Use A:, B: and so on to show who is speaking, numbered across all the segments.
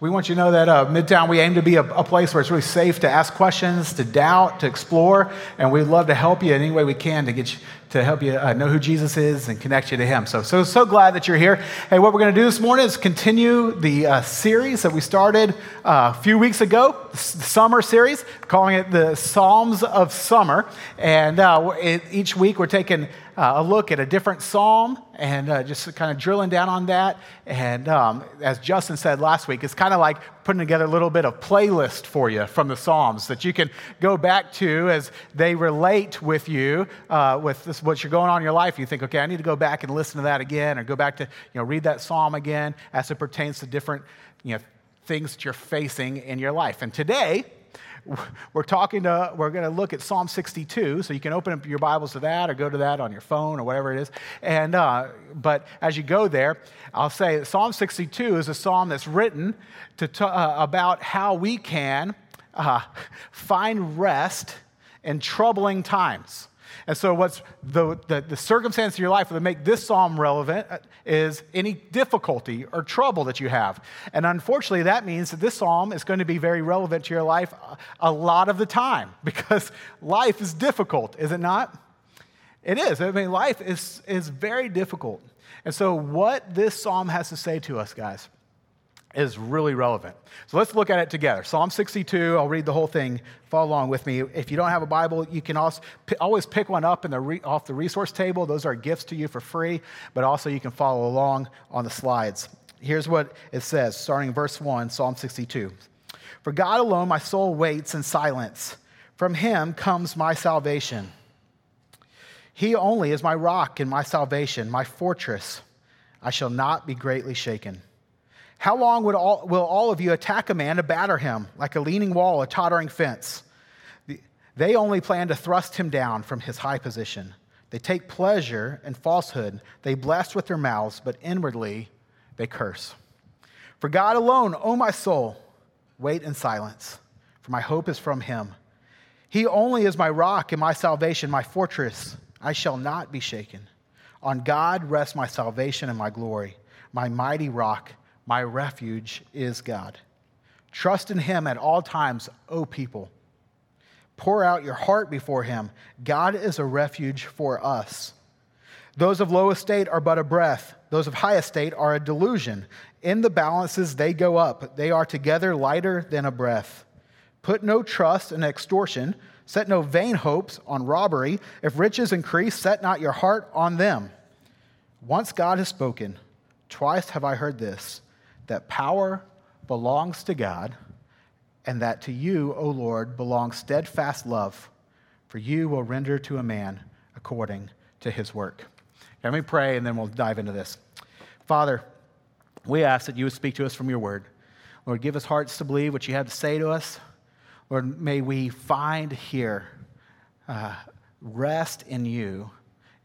A: We want you to know that uh, Midtown, we aim to be a, a, place where it's really safe to ask questions, to doubt, to explore, and we'd love to help you in any way we can to get you, to help you uh, know who Jesus is and connect you to Him. So, so, so glad that you're here. Hey, what we're going to do this morning is continue the uh, series that we started uh, a few weeks ago, the summer series, calling it the Psalms of Summer. And uh, it, each week we're taking uh, a look at a different psalm and uh, just kind of drilling down on that. And um, as Justin said last week, it's kind of like putting together a little bit of playlist for you from the psalms that you can go back to as they relate with you uh, with this, what you're going on in your life. You think, okay, I need to go back and listen to that again, or go back to you know read that psalm again as it pertains to different you know things that you're facing in your life. And today we're talking to, we're going to look at Psalm 62. So you can open up your Bibles to that or go to that on your phone or whatever it is. And, uh, but as you go there, I'll say Psalm 62 is a psalm that's written to t- uh, about how we can uh, find rest in troubling times. And so, what's the, the, the, circumstance of your life that make this psalm relevant uh, is any difficulty or trouble that you have. And unfortunately, that means that this psalm is going to be very relevant to your life a lot of the time because life is difficult, is it not? It is. I mean, life is, is very difficult. And so, what this psalm has to say to us, guys, is really relevant. So let's look at it together. Psalm 62, I'll read the whole thing. Follow along with me. If you don't have a Bible, you can also always pick one up in the re, off the resource table. Those are gifts to you for free, but also you can follow along on the slides. Here's what it says, starting verse 1, Psalm 62. For God alone my soul waits in silence. From him comes my salvation. He only is my rock and my salvation, my fortress. I shall not be greatly shaken. How long all, will all of you attack a man to batter him like a leaning wall, a tottering fence? They only plan to thrust him down from his high position. They take pleasure in falsehood. They bless with their mouths, but inwardly they curse. For God alone, O my soul, wait in silence, for my hope is from him. He only is my rock and my salvation, my fortress. I shall not be shaken. On God rests my salvation and my glory, my mighty rock my refuge is God. Trust in him at all times, O people. Pour out your heart before him. God is a refuge for us. Those of low estate are but a breath, those of high estate are a delusion. In the balances, they go up. They are together lighter than a breath. Put no trust in extortion. Set no vain hopes on robbery. If riches increase, set not your heart on them. Once God has spoken, twice have I heard this that power belongs to God, and that to you, O Lord, belongs steadfast love, for you will render to a man according to his work. Let me pray, and then we'll dive into this. Father, we ask that you would speak to us from your word. Lord, give us hearts to believe what you have to say to us. Lord, may we find here uh, rest in you,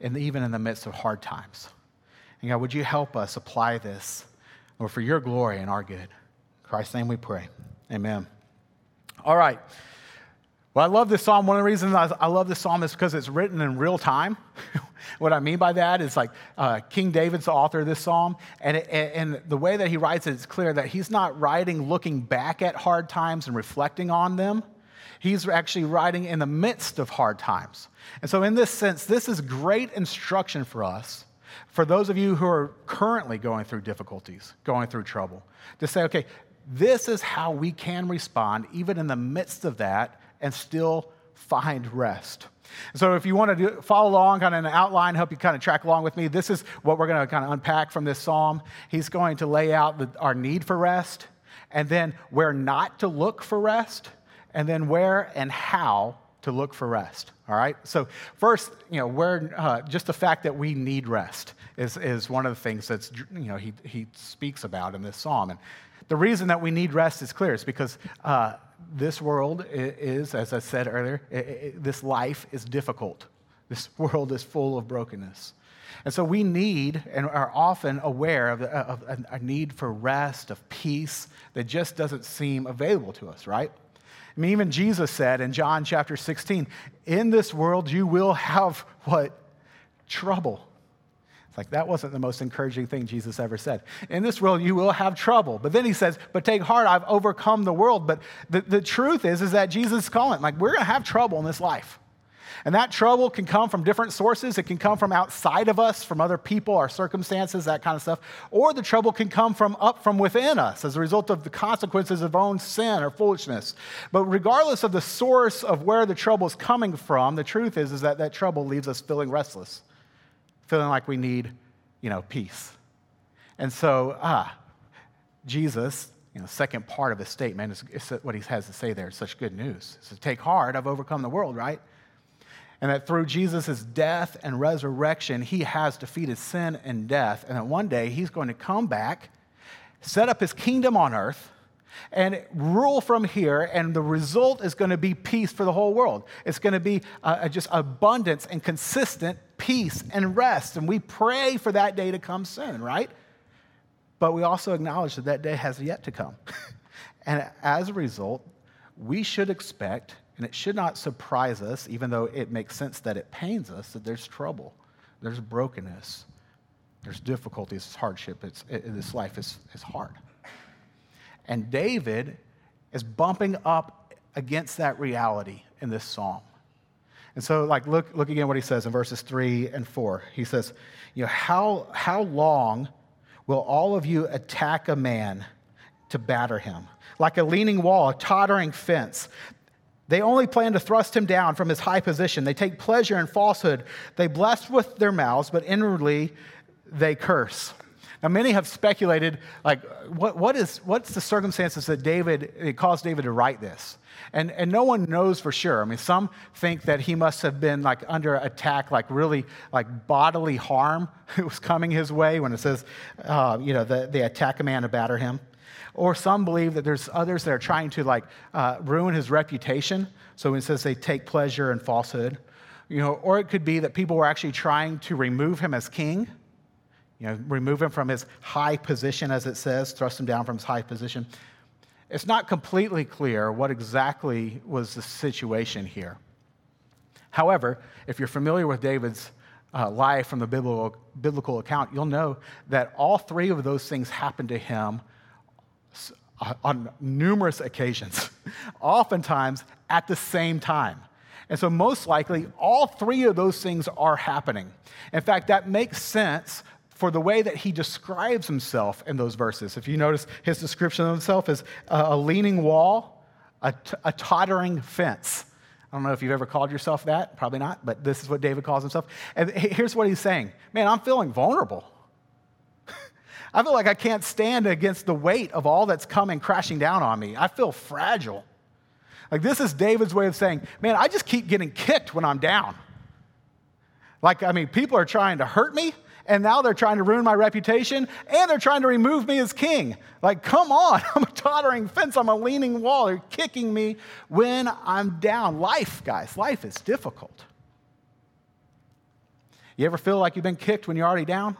A: and even in the midst of hard times. And God, would you help us apply this Lord, for your glory and our good. In Christ's name we pray. Amen. All right. Well, I love this psalm. One of the reasons I love this psalm is because it's written in real time. what I mean by that is like uh, King David's the author of this psalm, and, it, and the way that he writes it, it's clear that he's not writing looking back at hard times and reflecting on them. He's actually writing in the midst of hard times. And so, in this sense, this is great instruction for us for those of you who are currently going through difficulties, going through trouble, to say, okay, this is how we can respond even in the midst of that and still find rest. So, if you want to do, follow along kind of an outline, help you kind of track along with me, this is what we're going to kind of unpack from this psalm. He's going to lay out the, our need for rest, and then where not to look for rest, and then where and how to look for rest. All right? So, first, you know, where, uh, just the fact that we need rest is, is one of the things that's, you know, he, he speaks about in this psalm. And the reason that we need rest is clear. It's because uh, this world is, as I said earlier, it, it, this life is difficult. This world is full of brokenness. And so we need and are often aware of, of a need for rest, of peace that just doesn't seem available to us, right? I mean, even Jesus said in John chapter 16, in this world you will have what? Trouble. It's like that wasn't the most encouraging thing Jesus ever said. In this world, you will have trouble. But then he says, But take heart, I've overcome the world. But the, the truth is, is that Jesus is calling, like, we're going to have trouble in this life. And that trouble can come from different sources. It can come from outside of us, from other people, our circumstances, that kind of stuff. Or the trouble can come from up from within us as a result of the consequences of our own sin or foolishness. But regardless of the source of where the trouble is coming from, the truth is, is that that trouble leaves us feeling restless feeling like we need, you know, peace. And so, ah, Jesus, you know, second part of his statement is, is what he has to say there. It's such good news. So take heart, I've overcome the world, right? And that through Jesus' death and resurrection, he has defeated sin and death. And that one day he's going to come back, set up his kingdom on earth, and rule from here, and the result is going to be peace for the whole world. It's going to be uh, just abundance and consistent peace and rest. And we pray for that day to come soon, right? But we also acknowledge that that day has yet to come. and as a result, we should expect, and it should not surprise us, even though it makes sense that it pains us, that there's trouble, there's brokenness, there's difficulties, hardship. It's, it, this life is, is hard. And David is bumping up against that reality in this psalm. And so, like, look, look again what he says in verses three and four. He says, you know, how, how long will all of you attack a man to batter him? Like a leaning wall, a tottering fence. They only plan to thrust him down from his high position. They take pleasure in falsehood. They bless with their mouths, but inwardly they curse. Now, many have speculated, like, what, what is, what's the circumstances that David, it caused David to write this? And, and no one knows for sure. I mean, some think that he must have been like under attack, like really like bodily harm was coming his way when it says, uh, you know, the, they attack a man to batter him. Or some believe that there's others that are trying to like uh, ruin his reputation. So when it says they take pleasure in falsehood, you know, or it could be that people were actually trying to remove him as king. You know, remove him from his high position, as it says, thrust him down from his high position. It's not completely clear what exactly was the situation here. However, if you're familiar with David's uh, life from the biblical, biblical account, you'll know that all three of those things happened to him on numerous occasions, oftentimes at the same time. And so, most likely, all three of those things are happening. In fact, that makes sense for the way that he describes himself in those verses. If you notice, his description of himself is a leaning wall, a, t- a tottering fence. I don't know if you've ever called yourself that, probably not, but this is what David calls himself. And here's what he's saying Man, I'm feeling vulnerable. I feel like I can't stand against the weight of all that's coming crashing down on me. I feel fragile. Like, this is David's way of saying, Man, I just keep getting kicked when I'm down. Like, I mean, people are trying to hurt me, and now they're trying to ruin my reputation and they're trying to remove me as king. Like, come on, I'm a tottering fence, I'm a leaning wall. They're kicking me when I'm down. Life, guys, life is difficult. You ever feel like you've been kicked when you're already down?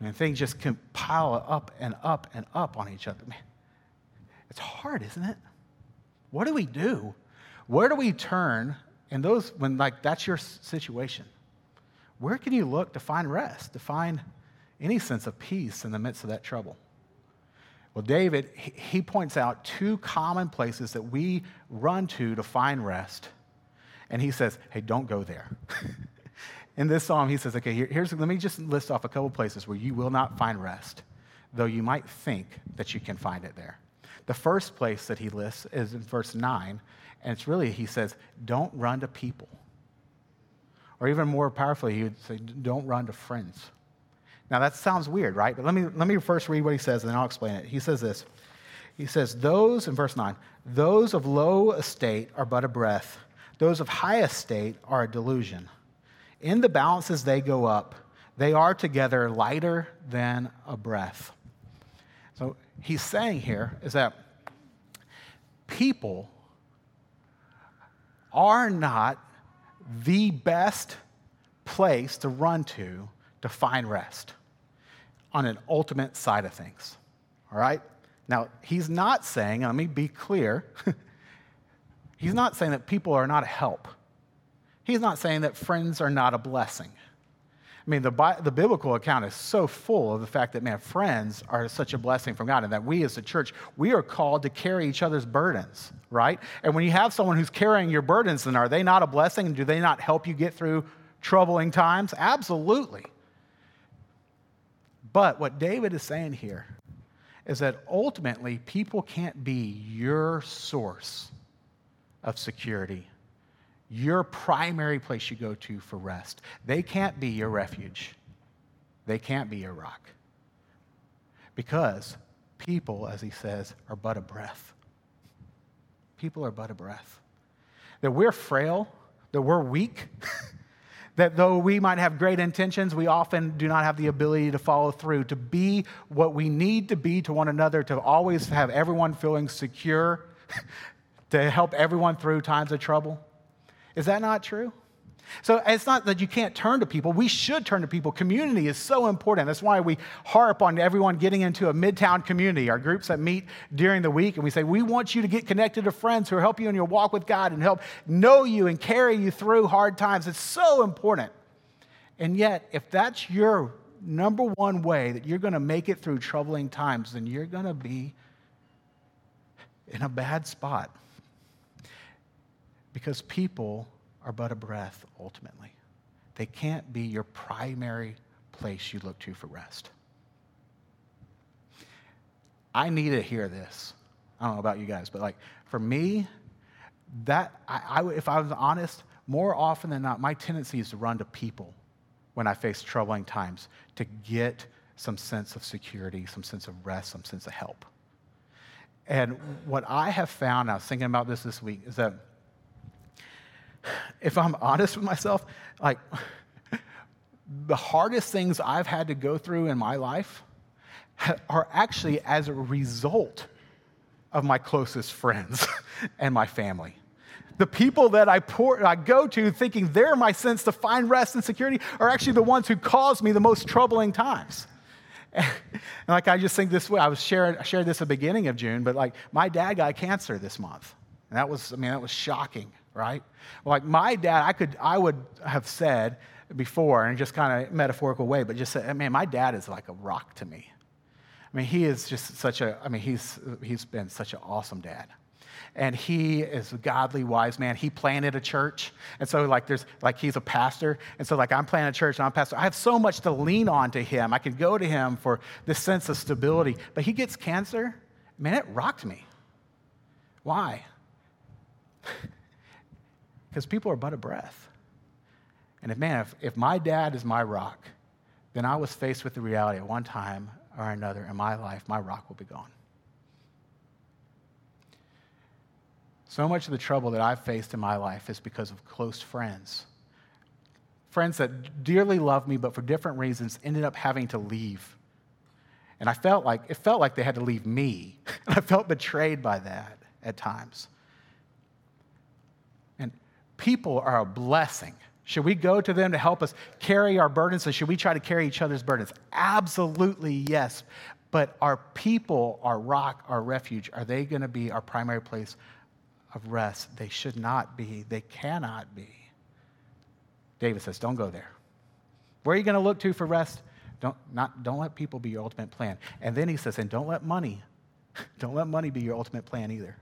A: And things just can pile up and up and up on each other. Man, it's hard, isn't it? What do we do? Where do we turn And those when like that's your situation? Where can you look to find rest, to find any sense of peace in the midst of that trouble? Well, David, he points out two common places that we run to to find rest. And he says, hey, don't go there. in this psalm, he says, okay, here, here's, let me just list off a couple places where you will not find rest, though you might think that you can find it there. The first place that he lists is in verse 9, and it's really, he says, don't run to people. Or even more powerfully, he would say, don't run to friends. Now that sounds weird, right? But let me, let me first read what he says and then I'll explain it. He says this. He says, Those, in verse 9, those of low estate are but a breath, those of high estate are a delusion. In the balances they go up, they are together lighter than a breath. So he's saying here is that people are not the best place to run to to find rest on an ultimate side of things. All right? Now, he's not saying, let me be clear, he's not saying that people are not a help. He's not saying that friends are not a blessing. I mean, the, the biblical account is so full of the fact that, man, friends are such a blessing from God, and that we as a church, we are called to carry each other's burdens, right? And when you have someone who's carrying your burdens, then are they not a blessing? And do they not help you get through troubling times? Absolutely. But what David is saying here is that ultimately people can't be your source of security your primary place you go to for rest. They can't be your refuge, they can't be your rock. Because people, as he says, are but a breath. People are but a breath. That we're frail, that we're weak, that though we might have great intentions, we often do not have the ability to follow through, to be what we need to be to one another, to always have everyone feeling secure, to help everyone through times of trouble. Is that not true? So it's not that you can't turn to people. We should turn to people. Community is so important. That's why we harp on everyone getting into a midtown community, our groups that meet during the week. And we say, we want you to get connected to friends who help you in your walk with God and help know you and carry you through hard times. It's so important. And yet, if that's your number one way that you're going to make it through troubling times, then you're going to be in a bad spot because people are but a breath ultimately. They can't be your primary place you look to for rest. I need to hear this. I don't know about you guys, but like for me, that I, I, if I was honest, more often than not, my tendency is to run to people when I face troubling times to get some sense of security, some sense of rest, some sense of help. And what I have found, I was thinking about this this week, is that if I'm honest with myself, like the hardest things I've had to go through in my life are actually as a result of my closest friends and my family. The people that I, pour, I go to thinking they're my sense to find rest and security are actually the ones who cause me the most troubling times. And like I just think this way, I was sharing, I shared this at the beginning of June, but like my dad got cancer this month. And that was, I mean, that was shocking right? Like my dad, I could, I would have said before in just kind of metaphorical way, but just said, man, my dad is like a rock to me. I mean, he is just such a, I mean, he's, he's been such an awesome dad. And he is a godly, wise man. He planted a church. And so, like, there's, like, he's a pastor. And so, like, I'm planting a church and I'm a pastor. I have so much to lean on to him. I can go to him for this sense of stability. But he gets cancer. Man, it rocked me. Why? Because people are but a breath. And if, man, if, if my dad is my rock, then I was faced with the reality at one time or another in my life, my rock will be gone. So much of the trouble that I've faced in my life is because of close friends. Friends that dearly love me, but for different reasons ended up having to leave. And I felt like, it felt like they had to leave me. And I felt betrayed by that at times people are a blessing. Should we go to them to help us carry our burdens? And should we try to carry each other's burdens? Absolutely, yes. But our people, our rock, our refuge, are they going to be our primary place of rest? They should not be. They cannot be. David says, don't go there. Where are you going to look to for rest? Don't, not, don't let people be your ultimate plan. And then he says, and don't let money, don't let money be your ultimate plan either.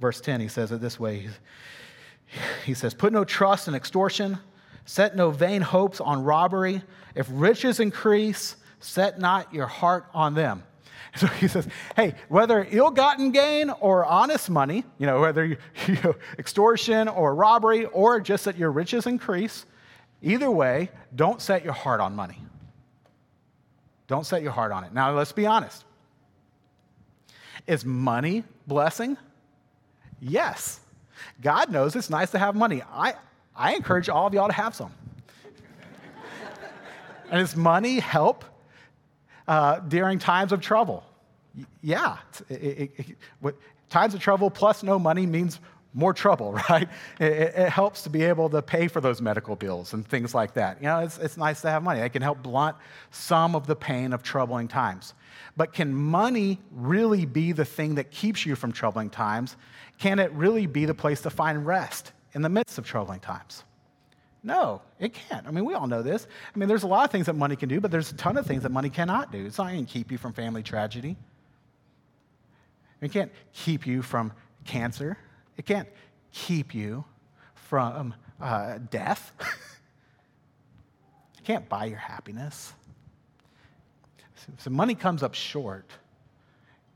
A: Verse 10, he says it this way he says, Put no trust in extortion, set no vain hopes on robbery. If riches increase, set not your heart on them. So he says, hey, whether ill gotten gain or honest money, you know, whether you, you know, extortion or robbery or just that your riches increase, either way, don't set your heart on money. Don't set your heart on it. Now, let's be honest. Is money blessing? Yes. God knows it's nice to have money. I, I encourage all of y'all to have some. and does money help uh, during times of trouble? Yeah. It, it, it, times of trouble plus no money means more trouble, right? It, helps to be able to pay for those medical bills and things like that. You know, it's, it's nice to have money. It can help blunt some of the pain of troubling times. But can money really be the thing that keeps you from troubling times? Can it really be the place to find rest in the midst of troubling times? No, it can't. I mean, we all know this. I mean, there's a lot of things that money can do, but there's a ton of things that money cannot do. It's not going to keep you from family tragedy. It can't keep you from cancer. It can't keep you from uh, death. it can't buy your happiness. So money comes up short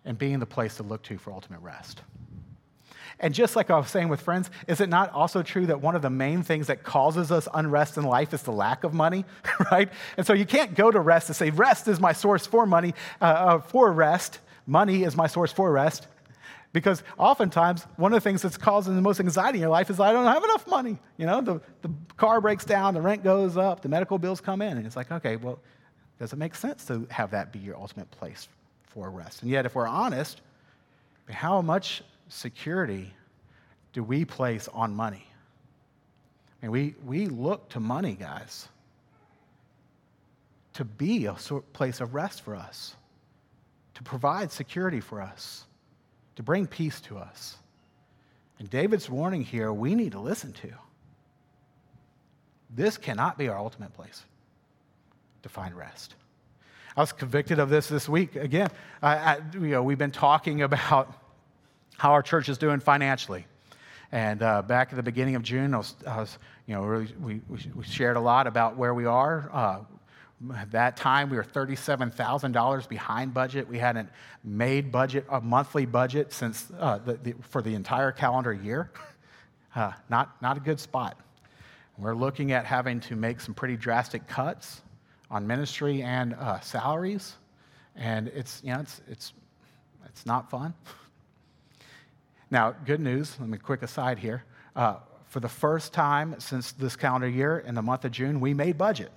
A: in being the place to look to for ultimate rest. And just like I was saying with friends, is it not also true that one of the main things that causes us unrest in life is the lack of money, right? And so you can't go to rest and say, rest is my source for money, uh, uh, for rest. Money is my source for rest. Because oftentimes, one of the things that's causing the most anxiety in your life is I don't have enough money. You know, the, the car breaks down, the rent goes up, the medical bills come in. And it's like, okay, well, does it make sense to have that be your ultimate place for rest? And yet, if we're honest, how much security do we place on money? I mean, we, we look to money, guys, to be a place of rest for us, to provide security for us, to bring peace to us. And David's warning here, we need to listen to. This cannot be our ultimate place to find rest. I was convicted of this this week. Again, I, I, you know, we've been talking about how our church is doing financially. And uh, back at the beginning of June, I was, I was you know, really, we, we shared a lot about where we are. Uh, that time, we were $37,000 behind budget. We hadn't made budget, a monthly budget since uh, the, the, for the entire calendar year. Uh, not, not a good spot. We're looking at having to make some pretty drastic cuts on ministry and uh, salaries. And it's, you know, it's, it's, it's not fun. Now, good news, let me quick aside here. Uh, for the first time since this calendar year, in the month of June, we made budget.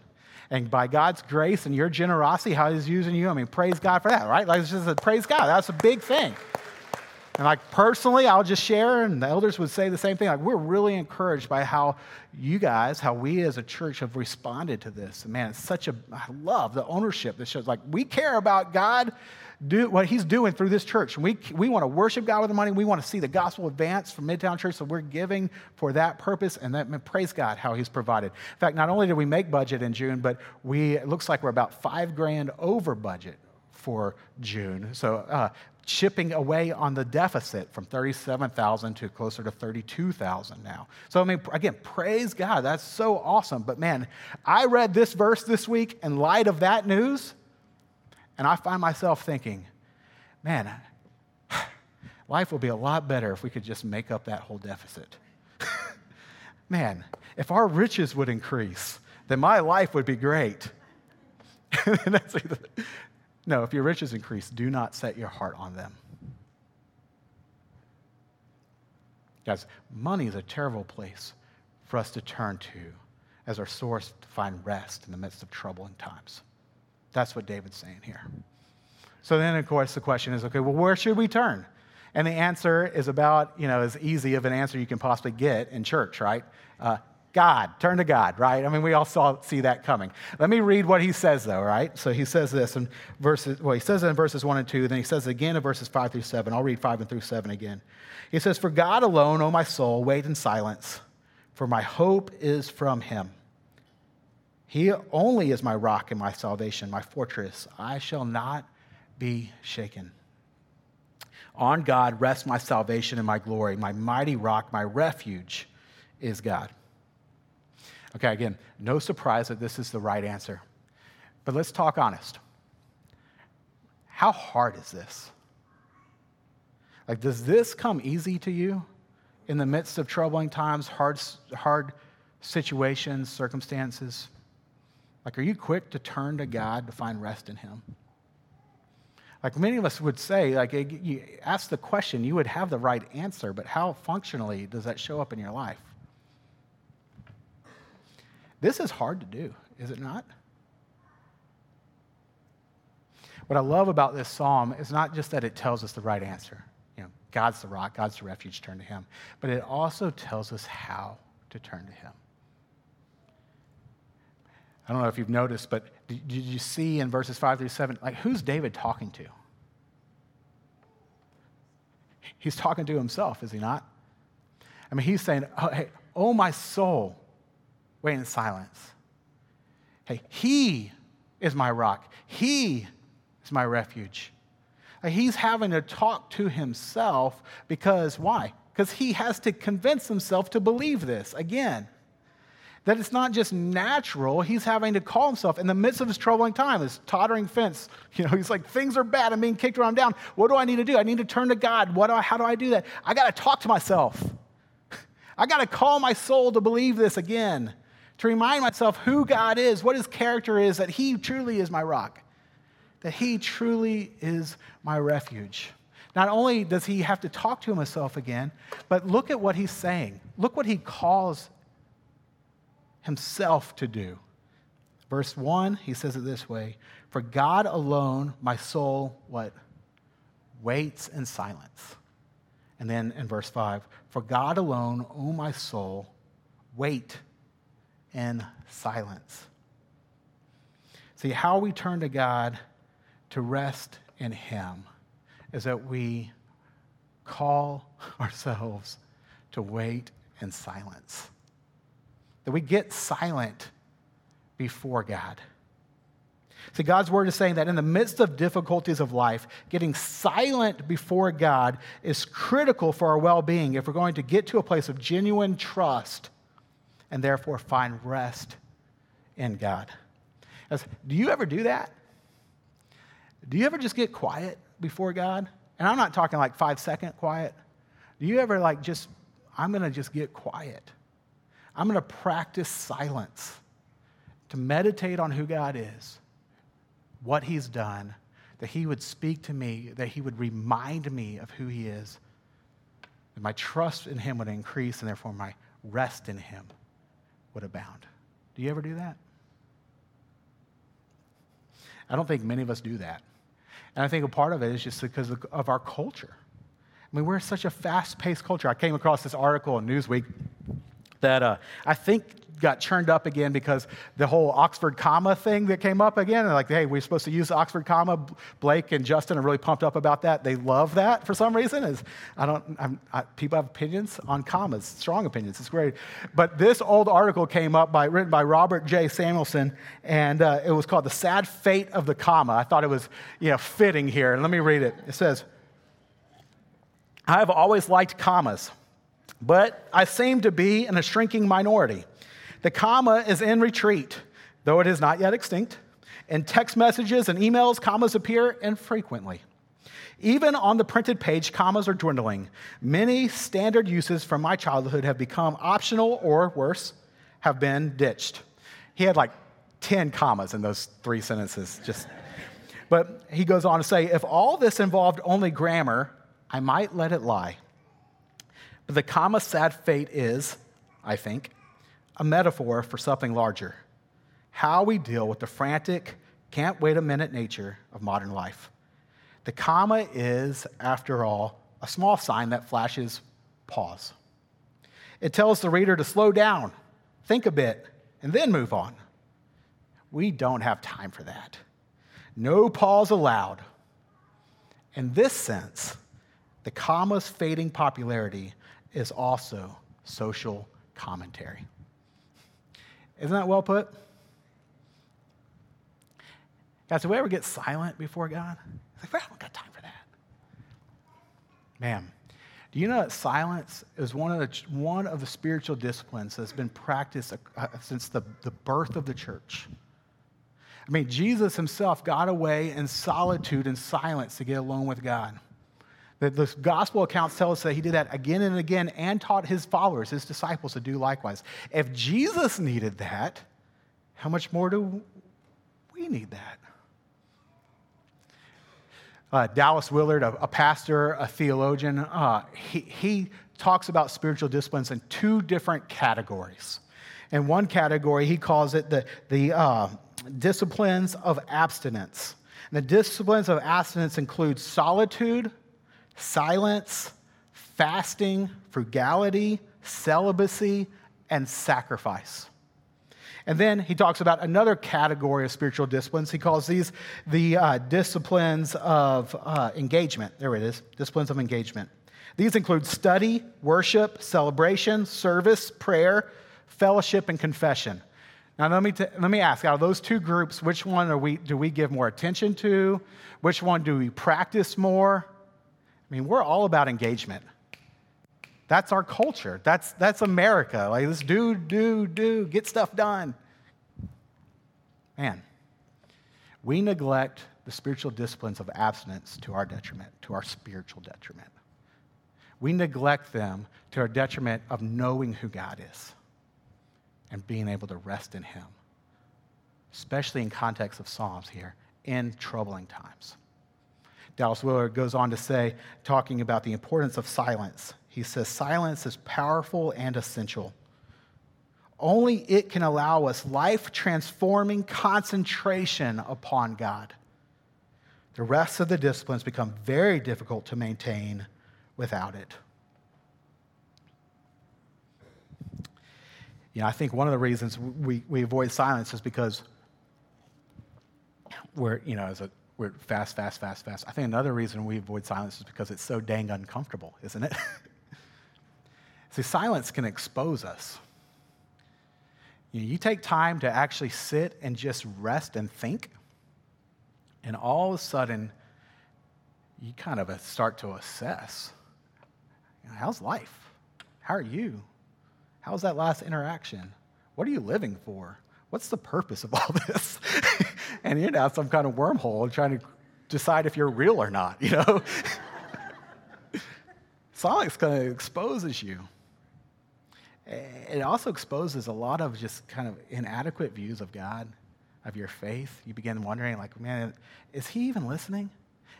A: And by God's grace and your generosity, how He's using you, I mean, praise God for that, right? Like, it's just a praise God. That's a big thing. And like personally, I'll just share, and the elders would say the same thing. Like, we're really encouraged by how you guys, how we as a church have responded to this. And man, it's such a, I love the ownership that shows like we care about God do what he's doing through this church. We, we want to worship God with the money. We want to see the gospel advance from Midtown Church. So we're giving for that purpose. And that, praise God how he's provided. In fact, not only did we make budget in June, but we, it looks like we're about five grand over budget for June. So uh, chipping away on the deficit from 37,000 to closer to 32,000 now. So, I mean, again, praise God. That's so awesome. But man, I read this verse this week in light of that news. And I find myself thinking, man, life would be a lot better if we could just make up that whole deficit. man, if our riches would increase, then my life would be great. no, if your riches increase, do not set your heart on them. Guys, money is a terrible place for us to turn to as our source to find rest in the midst of troubling times. That's what David's saying here. So then, of course, the question is okay, well, where should we turn? And the answer is about, you know, as easy of an answer you can possibly get in church, right? Uh, God, turn to God, right? I mean, we all saw, see that coming. Let me read what he says, though, right? So he says this in verses, well, he says it in verses 1 and 2, then he says it again in verses 5 through 7. I'll read 5 and through 7 again. He says, For God alone, O my soul, wait in silence, for my hope is from him. He only is my rock and my salvation, my fortress. I shall not be shaken. On God rests my salvation and my glory. My mighty rock, my refuge is God. Okay, again, no surprise that this is the right answer. But let's talk honest. How hard is this? Like, does this come easy to you in the midst of troubling times, hard, hard situations, circumstances? Like, are you quick to turn to God to find rest in Him? Like many of us would say, like, you ask the question, you would have the right answer, but how functionally does that show up in your life? This is hard to do, is it not? What I love about this psalm is not just that it tells us the right answer. You know, God's the rock, God's the refuge, turn to Him. But it also tells us how to turn to Him. I don't know if you've noticed, but did you see in verses 5 through 7, like, who's David talking to? He's talking to himself, is he not? I mean, he's saying, oh, hey, oh, my soul, wait in silence. Hey, He is my rock. He is my refuge. Uh, he's having to talk to himself because why? Because he has to convince himself to believe this again. That it's not just natural, he's having to call himself in the midst of his troubling time, his tottering fence. You know, he's like, things are bad, I'm being kicked around down. What do I need to do? I need to turn to God. What do I, how do I do that? I got to talk to myself. I got to call my soul to believe this again, to remind myself who God is, what his character is, that he truly is my rock, that he truly is my refuge. Not only does he have to talk to himself again, but look at what he's saying. Look what he calls himself to do. Verse 1, he says it this way For God alone, my soul, what? Waits in silence. And then in verse 5, For God alone, O my soul, wait in silence. See, how we turn to God to rest in Him is that we call ourselves to wait in silence that we get silent before God. See, God's word is saying that in the midst of difficulties of life, getting silent before God is critical for our well being if we're going to get to a place of genuine trust and therefore find rest in God. As, do you ever do that? Do you ever just get quiet before God? And I'm not talking like five second quiet. Do you ever like just, I'm to just get quiet? I'm to practice silence to meditate on who God is, what He's done, that He would speak to me, that He would remind me of who He is, that my trust in Him would increase, and therefore my rest in Him would abound. Do you ever do that? I don't think many of us do that. And I think a part of it is just because of our culture. I mean, we're such a fast paced culture. I came across this article in Newsweek that uh, I think got churned up again because the whole Oxford comma thing that came up again. And like, hey, we're supposed to use Oxford comma. Blake and Justin are really pumped up about that. They love that for some reason. Is I don't. I, people have opinions on commas, strong opinions. It's great. But this old article came up by written by Robert J. Samuelson, and uh, it was called "The Sad Fate of the Comma." I thought it was you know fitting here. And let me read it. It says, "I have always liked commas." But I seem to be in a shrinking minority. The comma is in retreat, though it is not yet extinct. In text messages and emails, commas appear infrequently. Even on the printed page, commas are dwindling. Many standard uses from my childhood have become optional or worse, have been ditched. He had like 10 commas in those three sentences. Just but he goes on to say, if all this involved only grammar, I might let it lie. But the comma sad fate is, I think, a metaphor for something larger how we deal with the frantic, can't wait a minute nature of modern life. The comma is, after all, a small sign that flashes pause. It tells the reader to slow down, think a bit, and then move on. We don't have time for that. No pause allowed. In this sense, the comma's fading popularity is also social commentary. Isn't that well put? Guys, do we ever get silent before God? It's like, I don't got time for that. Man, do you know that silence is one of the, one of the spiritual disciplines that's been practiced uh, since the, the birth of the church? I mean, Jesus himself got away in solitude and silence to get alone with God. The, gospel accounts tell us that he did that again and again and taught his followers, his disciples, to do likewise. If Jesus needed that, how much more do we need that? Uh, Dallas Willard, a, a, pastor, a theologian, uh, he, he talks about spiritual disciplines in two different categories. In one category, he calls it the, the uh, disciplines of abstinence. And the disciplines of abstinence include solitude, silence, fasting, frugality, celibacy, and sacrifice. And then he talks about another category of spiritual disciplines. He calls these the uh, disciplines of uh, engagement. There it is disciplines of engagement. These include study, worship, celebration, service, prayer, fellowship and confession. Now, let me, t- let me ask out of those two groups, which one are we, do we give more attention to? Which one do we practice more? I mean, we're all about engagement. That's our culture. That's, that's America. Like, let's do, do, do, get stuff done. Man, we neglect the spiritual disciplines of abstinence to our detriment, to our spiritual detriment. We neglect them to our detriment of knowing who God is and being able to rest in Him, especially in context of Psalms here, in troubling times. Dallas Willard goes on to say, talking about the importance of silence, he says, Silence is powerful and essential. Only it can allow us life transforming concentration upon God. The rest of the disciplines become very difficult to maintain without it. You know, I think one of the reasons we, we avoid silence is because we're, you know, as a, we're fast, fast, fast, fast. I think another reason we avoid silence is because it's so dang uncomfortable, isn't it? See, silence can expose us. You, know, you take time to actually sit and just rest and think, and all of a sudden, you kind of uh, start to assess you know, how's life? How are you? How's that last interaction? What are you living for? What's the purpose of all this? and you're down some kind of wormhole trying to decide if you're real or not, you know? Silence kind of exposes you. It also exposes a lot of just kind of inadequate views of God, of your faith. You begin wondering, like, man, is he even listening?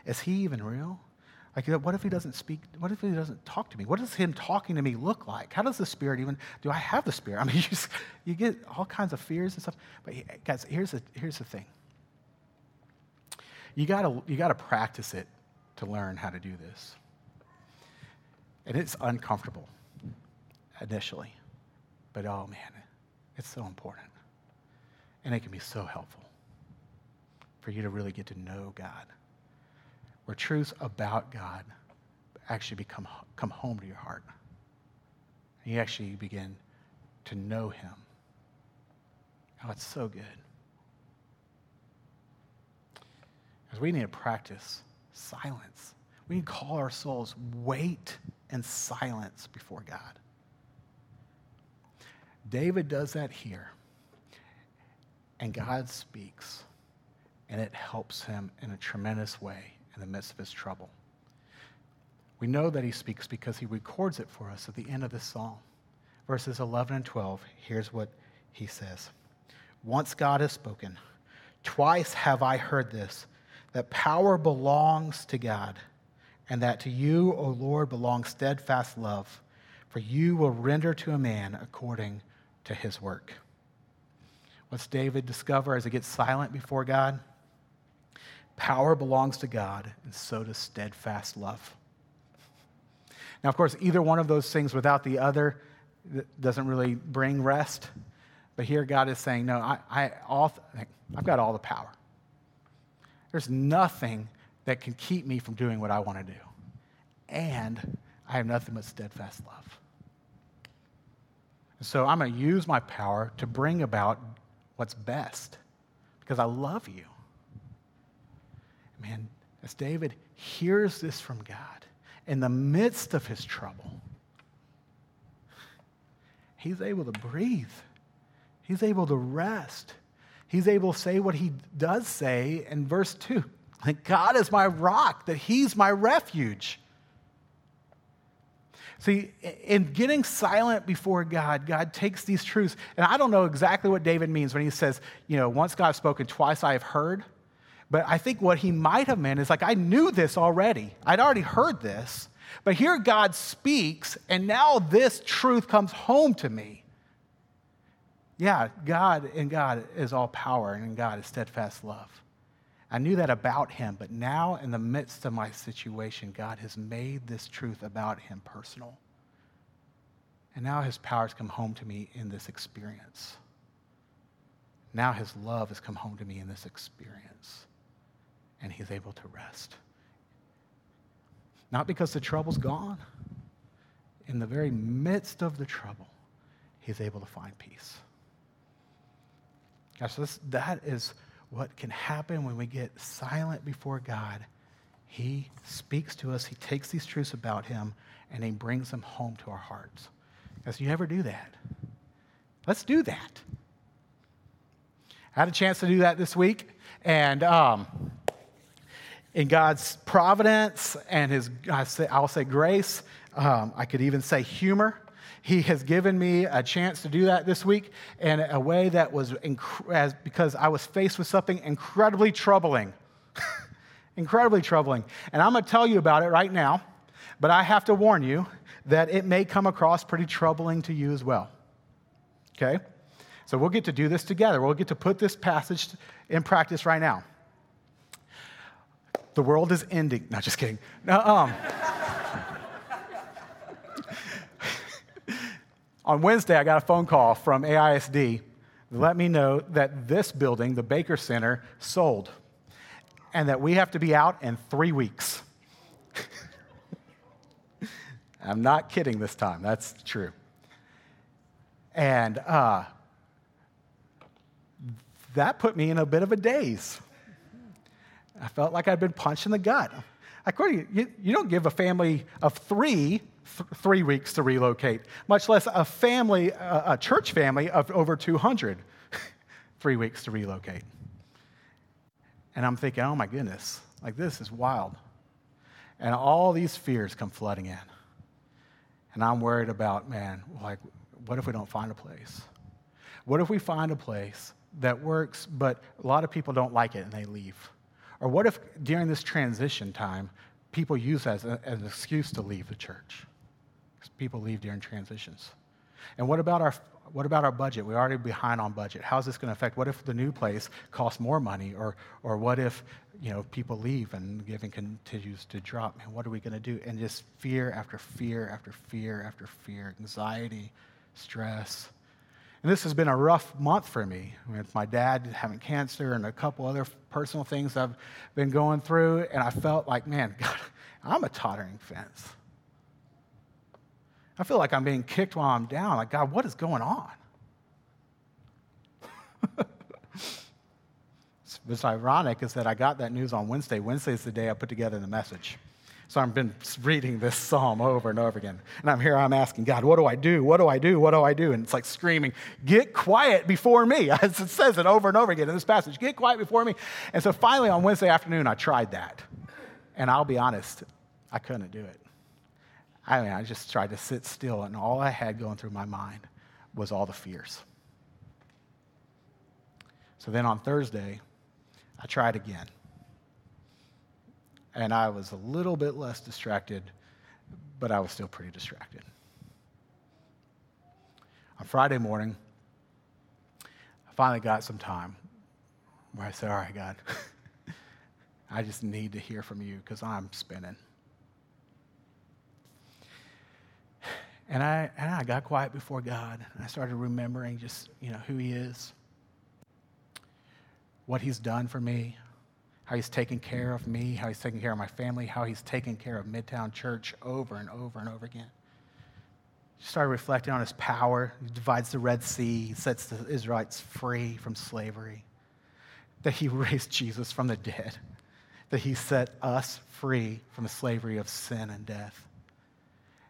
A: Is he even real? Like, what if he doesn't speak? What if he doesn't talk to me? What does him talking to me look like? How does the Spirit even, do I have the Spirit? I mean, you, just, you get all kinds of fears and stuff. But guys, here's the, here's the thing. You gotta, you gotta practice it to learn how to do this. And it's uncomfortable initially, but oh man, it's so important. And it can be so helpful for you to really get to know God where truths about God actually become come home to your heart. And you actually begin to know Him. Oh, it's so good. Because we need to practice silence. We need to call our souls wait and silence before God. David does that here. And God speaks, and it helps him in a tremendous way in the midst of his trouble. We know that he speaks because he records it for us at the end of this psalm. Verses 11 and 12, here's what he says Once God has spoken, twice have I heard this, that power belongs to God, and that to you, O Lord, belongs steadfast love, for you will render to a man according to his work. What's David discover as he gets silent before God? Power belongs to God, and so does steadfast love. Now, of course, either one of those things without the other doesn't really bring rest. But here God is saying, no, I, I all, I've got all the power. There's nothing that can keep me from doing what I want to do. And I have nothing but steadfast love. So I'm going to use my power to bring about what's best because I love you. Man, as David hears this from God in the midst of his trouble, he's able to breathe. He's able to rest. He's able to say what he does say in verse 2 that God is my rock, that he's my refuge. See, in getting silent before God, God takes these truths, and I don't know exactly what David means when he says, you know, once God has spoken, twice I have heard. But I think what he might have meant is like, I knew this already. I'd already heard this. But here God speaks, and now this truth comes home to me. Yeah, God and God is all power, and God is steadfast love. I knew that about him, but now in the midst of my situation, God has made this truth about him personal. And now his power has come home to me in this experience. Now his love has come home to me in this experience and he's able to rest. Not because the trouble's gone. In the very midst of the trouble, he's able to find peace. Gosh, this, that is what can happen when we get silent before God. He speaks to us, He takes these truths about Him, and He brings them home to our hearts. Because you never do that. Let's do that. I had a chance to do that this week, and um, in God's providence and His, I'll say grace, um, I could even say humor. He has given me a chance to do that this week in a way that was inc- as, because I was faced with something incredibly troubling. incredibly troubling. And I'm going to tell you about it right now, but I have to warn you that it may come across pretty troubling to you as well. Okay? So we'll get to do this together. We'll get to put this passage in practice right now. The world is ending. No, just kidding. No, um, On Wednesday, I got a phone call from AISD to let me know that this building, the Baker Center, sold and that we have to be out in three weeks. I'm not kidding this time, that's true. And uh, that put me in a bit of a daze. I felt like I'd been punched in the gut. According, you, you don't give a family of three th- three weeks to relocate, much less a family, a, a church family of over 200, three weeks to relocate. And I'm thinking, oh my goodness, like this is wild. And all these fears come flooding in. And I'm worried about, man, like, what if we don't find a place? What if we find a place that works, but a lot of people don't like it and they leave? Or what if during this transition time, people use as, a, as an excuse to leave the church? Because people leave during transitions. And what about our what about our budget? We're already behind on budget. How's this going to affect? What if the new place costs more money, or or what if you know people leave and giving continues to drop? Man, what are we going to do? And just fear after fear after fear after fear, anxiety, stress. And this has been a rough month for me with my dad having cancer and a couple other personal things I've been going through. And I felt like, man, God, I'm a tottering fence. I feel like I'm being kicked while I'm down. Like, God, what is going on? What's ironic is that I got that news on Wednesday. Wednesday is the day I put together the message. So I've been reading this psalm over and over again. And I'm here, I'm asking God, what do I do? What do I do? What do I do? And it's like screaming, get quiet before me. As it says it over and over again in this passage, get quiet before me. And so finally on Wednesday afternoon, I tried that. And I'll be honest, I couldn't do it. I mean, I just tried to sit still, and all I had going through my mind was all the fears. So then on Thursday, I tried again. And I was a little bit less distracted, but I was still pretty distracted. On Friday morning, I finally got some time where I said, All right, God, I just need to hear from you because I'm spinning. And I, and I got quiet before God. And I started remembering just, you know, who he is, what he's done for me, how he's taken care of me, how he's taken care of my family, how he's taken care of Midtown Church over and over and over again. Just started reflecting on his power. He divides the Red Sea, sets the Israelites free from slavery, that he raised Jesus from the dead, that he set us free from the slavery of sin and death.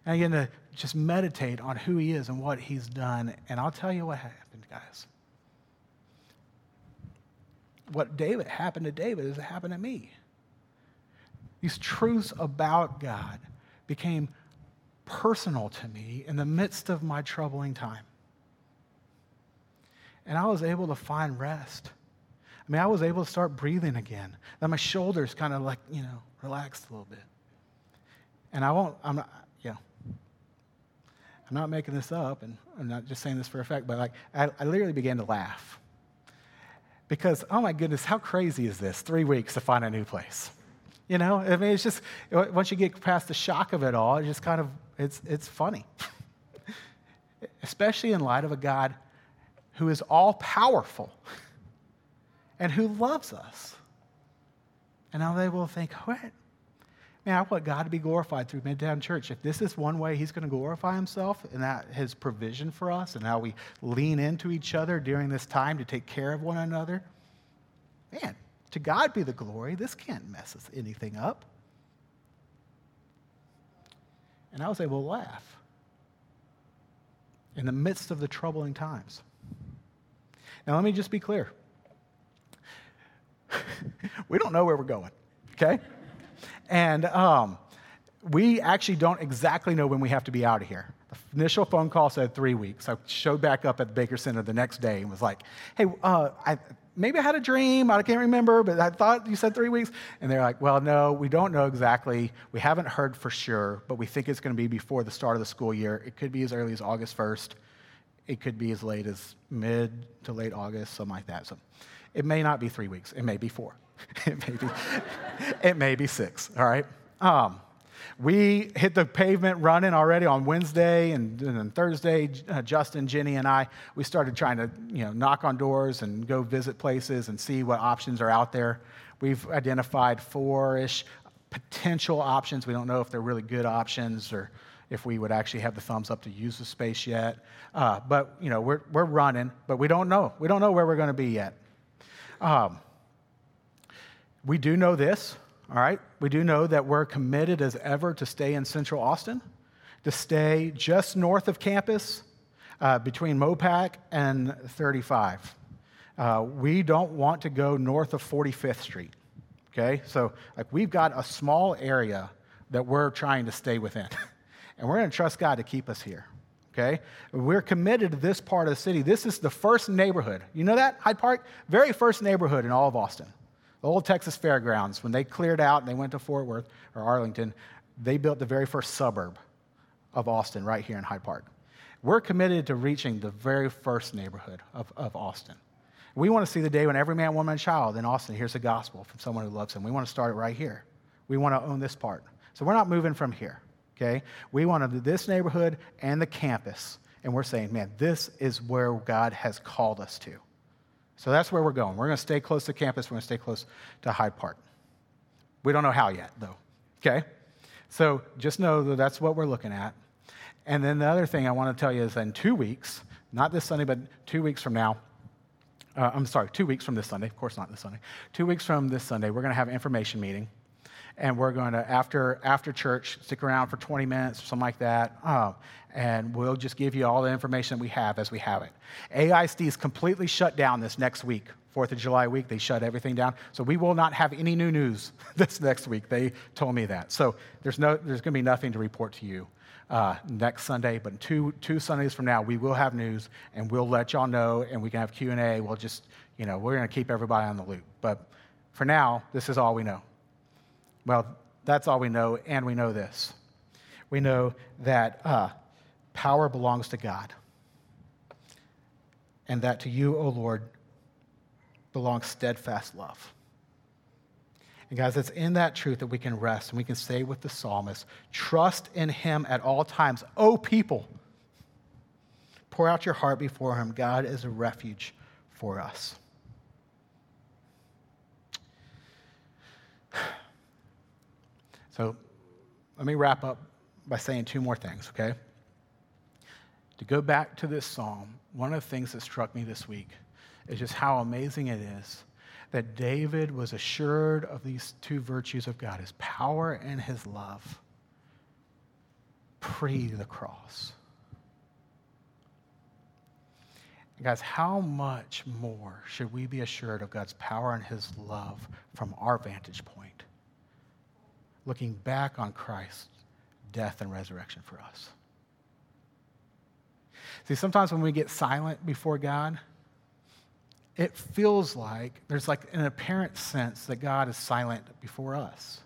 A: And I to just meditate on who he is and what he's done. And I'll tell you what happened, guys. What David happened to David is happened to me. These truths about God became personal to me in the midst of my troubling time. And I was able to find rest. I mean, I was able to start breathing again. Then my shoulders kind of like, you know, relaxed a little bit. And I won't, I'm not, you know, I'm not making this up, and I'm not just saying this for effect, but like I, I literally began to laugh. Because, oh my goodness, how crazy is this? Three weeks to find a new place. You know, I mean, it's just, once you get past the shock of it all, it's just kind of, it's, it's funny. Especially in light of a God who is all powerful and who loves us. And I'm able think, what? Man, I want God to be glorified through Midtown Church. If this is one way He's going to glorify Himself and that His provision for us and how we lean into each other during this time to take care of one another, man, to God be the glory. This can't mess us anything up. And I was able to laugh in the midst of the troubling times. Now, let me just be clear. we don't know where we're going, okay? And um, we actually don't exactly know when we have to be out of here. The initial phone call said three weeks. I showed back up at the Baker Center the next day and was like, hey, uh, I, maybe I had a dream. I can't remember, but I thought you said three weeks. And they're like, well, no, we don't know exactly. We haven't heard for sure, but we think it's going to be before the start of the school year. It could be as early as August 1st. It could be as late as mid to late August, something like that. So it may not be three weeks. It may be four. it, may be, it may be six, all right? Um, we hit the pavement running already on Wednesday and, and Thursday. Uh, Justin, Jenny, and I, we started trying to you know, knock on doors and go visit places and see what options are out there. We've identified four ish potential options. We don't know if they're really good options or if we would actually have the thumbs up to use the space yet. Uh, but, you know, we're, we're running, but we don't know. We don't know where we're going to be yet. Um, we do know this, all right? We do know that we're committed as ever to stay in central Austin, to stay just north of campus uh, between Mopac and 35. Uh, we don't want to go north of 45th Street, okay? So, like, we've got a small area that we're trying to stay within. And we're to trust God to keep us here. Okay? We're committed to this part of the city. This is the first neighborhood. You know that? Hyde Park? Very first neighborhood in all of Austin. The old Texas Fairgrounds, when they cleared out and they went to Fort Worth or Arlington, they built the very first suburb of Austin right here in Hyde Park. We're committed to reaching the very first neighborhood of, of Austin. We want to see the day when every man, woman, and child in Austin hears the gospel from someone who loves him. We want to start it right here. We want to own this part. So we're not moving from here okay? We want to do this neighborhood and the campus. And we're saying, man, this is where God has called us to. So that's where we're going. We're going to stay close to campus. We're going to stay close to Hyde Park. We don't know how yet, though, okay? So just know that that's what we're looking at. And then the other thing I want to tell you is in two weeks, not this Sunday, but two weeks from now, uh, I'm sorry, two weeks from this Sunday, of course not this Sunday, two weeks from this Sunday, we're going to have an information meeting and we're going to after after church stick around for 20 minutes or something like that um, and we'll just give you all the information we have as we have it. Aisd is completely shut down this next week fourth of july week. They shut everything down. So we will not have any new news this next week. They told me that. So there's no there's going to be nothing to report to you uh, next sunday but two two sundays from now we will have news and we'll let y'all know and we can have q&a we'll just you know we're going to keep everybody on the loop. But for now this is all we know well, that's all we know, and we know this. We know that uh, power belongs to God, and that to you, O Lord, belongs steadfast love. And guys, it's in that truth that we can rest and we can say with the psalmist, trust in him at all times. O people, pour out your heart before him. God is a refuge for us. So let me wrap up by saying two more things, okay? To go back to this psalm, one of the things that struck me this week is just how amazing it is that David was assured of these two virtues of God his power and his love pre the cross. guys, how much more should we be assured of God's power and his love from our vantage point? Looking back on Christ's death and resurrection for us. See, sometimes when we get silent before God, it feels like there's like an apparent sense that God is silent before us.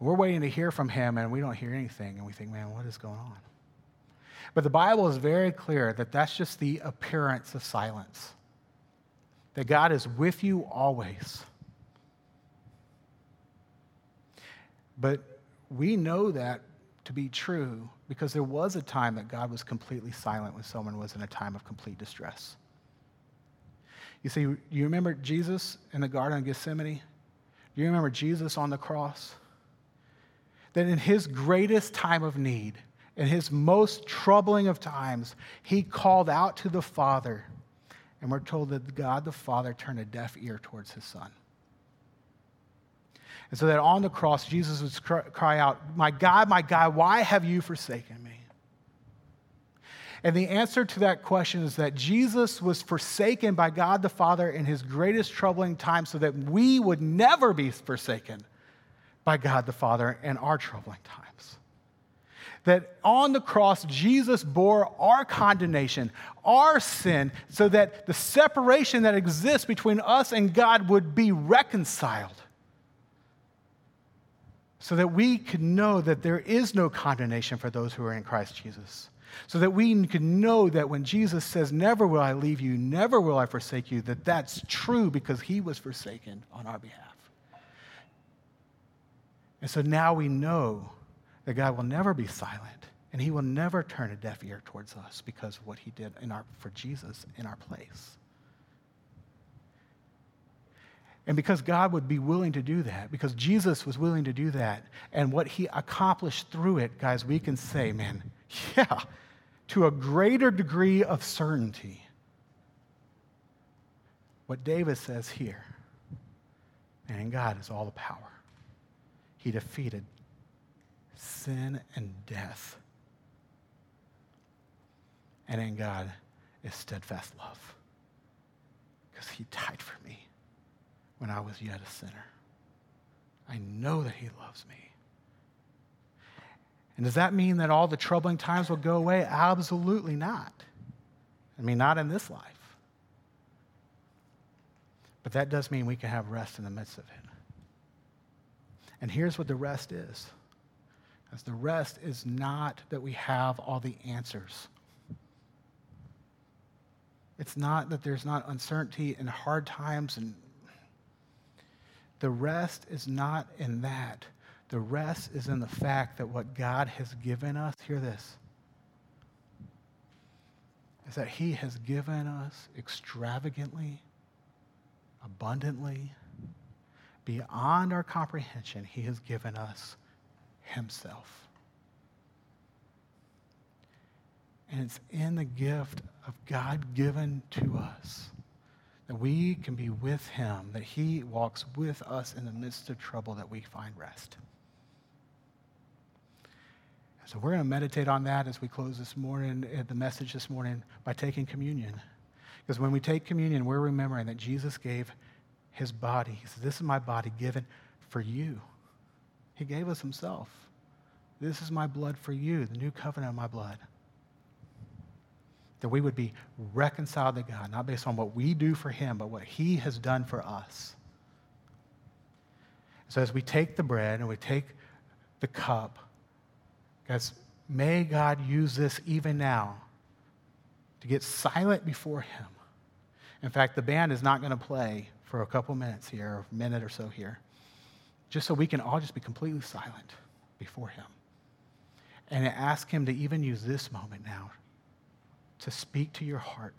A: We're waiting to hear from him and we don't hear anything and we think, man, what is going on? But the Bible is very clear that that's just the appearance of silence. That God is with you always. But we know that to be true because there was a time that God was completely silent when someone was in a time of complete distress. You see, you remember Jesus in the Garden of Gethsemane? Do you remember Jesus on the cross? that in his greatest time of need, in his most troubling of times, he called out to the Father. And we're told that God the Father turned a deaf ear towards his Son. And so that on the cross, Jesus would cry out, My God, my God, why have you forsaken me? And the answer to that question is that Jesus was forsaken by God the Father in his greatest troubling time so that we would never be forsaken by God the Father in our troubling times. That on the cross, Jesus bore our condemnation, our sin, so that the separation that exists between us and God would be reconciled so that we could know that there is no condemnation for those who are in Christ Jesus. So that we could know that when Jesus says, Never will I leave you, never will I forsake you, that that's true because he was forsaken on our behalf. And so now we know that God will never be silent and he will never turn a deaf ear towards us because of what he did in our, for Jesus in our place. And because God would be willing to do that, because Jesus was willing to do that, and what he accomplished through it, guys, we can say, man, yeah, to a greater degree of certainty. What David says here, and in God is all the power. He defeated sin and death. And in God is steadfast love because he died for me when I was yet a sinner. I know that He loves me. And does that mean that all the troubling times will go away? Absolutely not. I mean, not in this life. But that does mean we can have rest in the midst of it. And here's what the rest is. As the rest is not that we have all the answers. It's not that there's not uncertainty and hard times and the rest is not in that. The rest is in the fact that what God has given us, hear this, is that He has given us extravagantly, abundantly, beyond our comprehension, He has given us Himself. And it's in the gift of God given to us that we can be with him, that he walks with us in the midst of trouble, that we find rest. So we're going to meditate on that as we close this morning, uh, the message this morning, by taking communion. Because when we take communion, we're remembering that Jesus gave his body. He said, This is my body given for you. He gave us himself. This is my blood for you, the new covenant of my blood that we would be reconciled to God, not based on what we do for Him, but what He has done for us. So as we take the bread and we take the cup, guys, may God use this even now to get silent before Him. In fact, the band is not going to play for a couple minutes here, a minute or so here, just so we can all just be completely silent before Him. And ask Him to even use this moment now to speak to your heart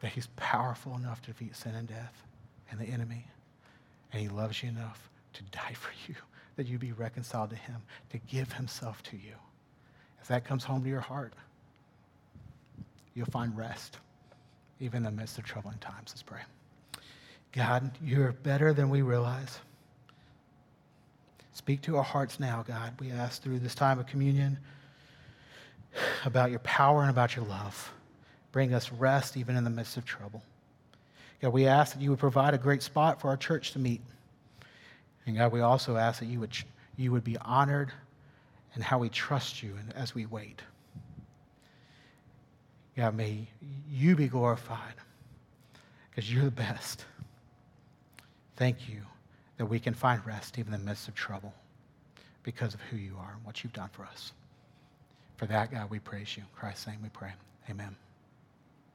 A: that He's powerful enough to defeat sin and death and the enemy, and He loves you enough to die for you, that you be reconciled to Him, to give Himself to you. As that comes home to your heart, you'll find rest, even in the midst of troubling times. Let's pray. God, you're better than we realize. Speak to our hearts now, God. We ask through this time of communion about your power and about your love. Bring us rest even in the midst of trouble. God, we ask that you would provide a great spot for our church to meet. And God, we also ask that you would, you would be honored and how we trust you and as we wait. God, may you be glorified because you're the best. Thank you that we can find rest even in the midst of trouble because of who you are and what you've done for us. For that, God, we praise you. In Christ's name we pray. Amen.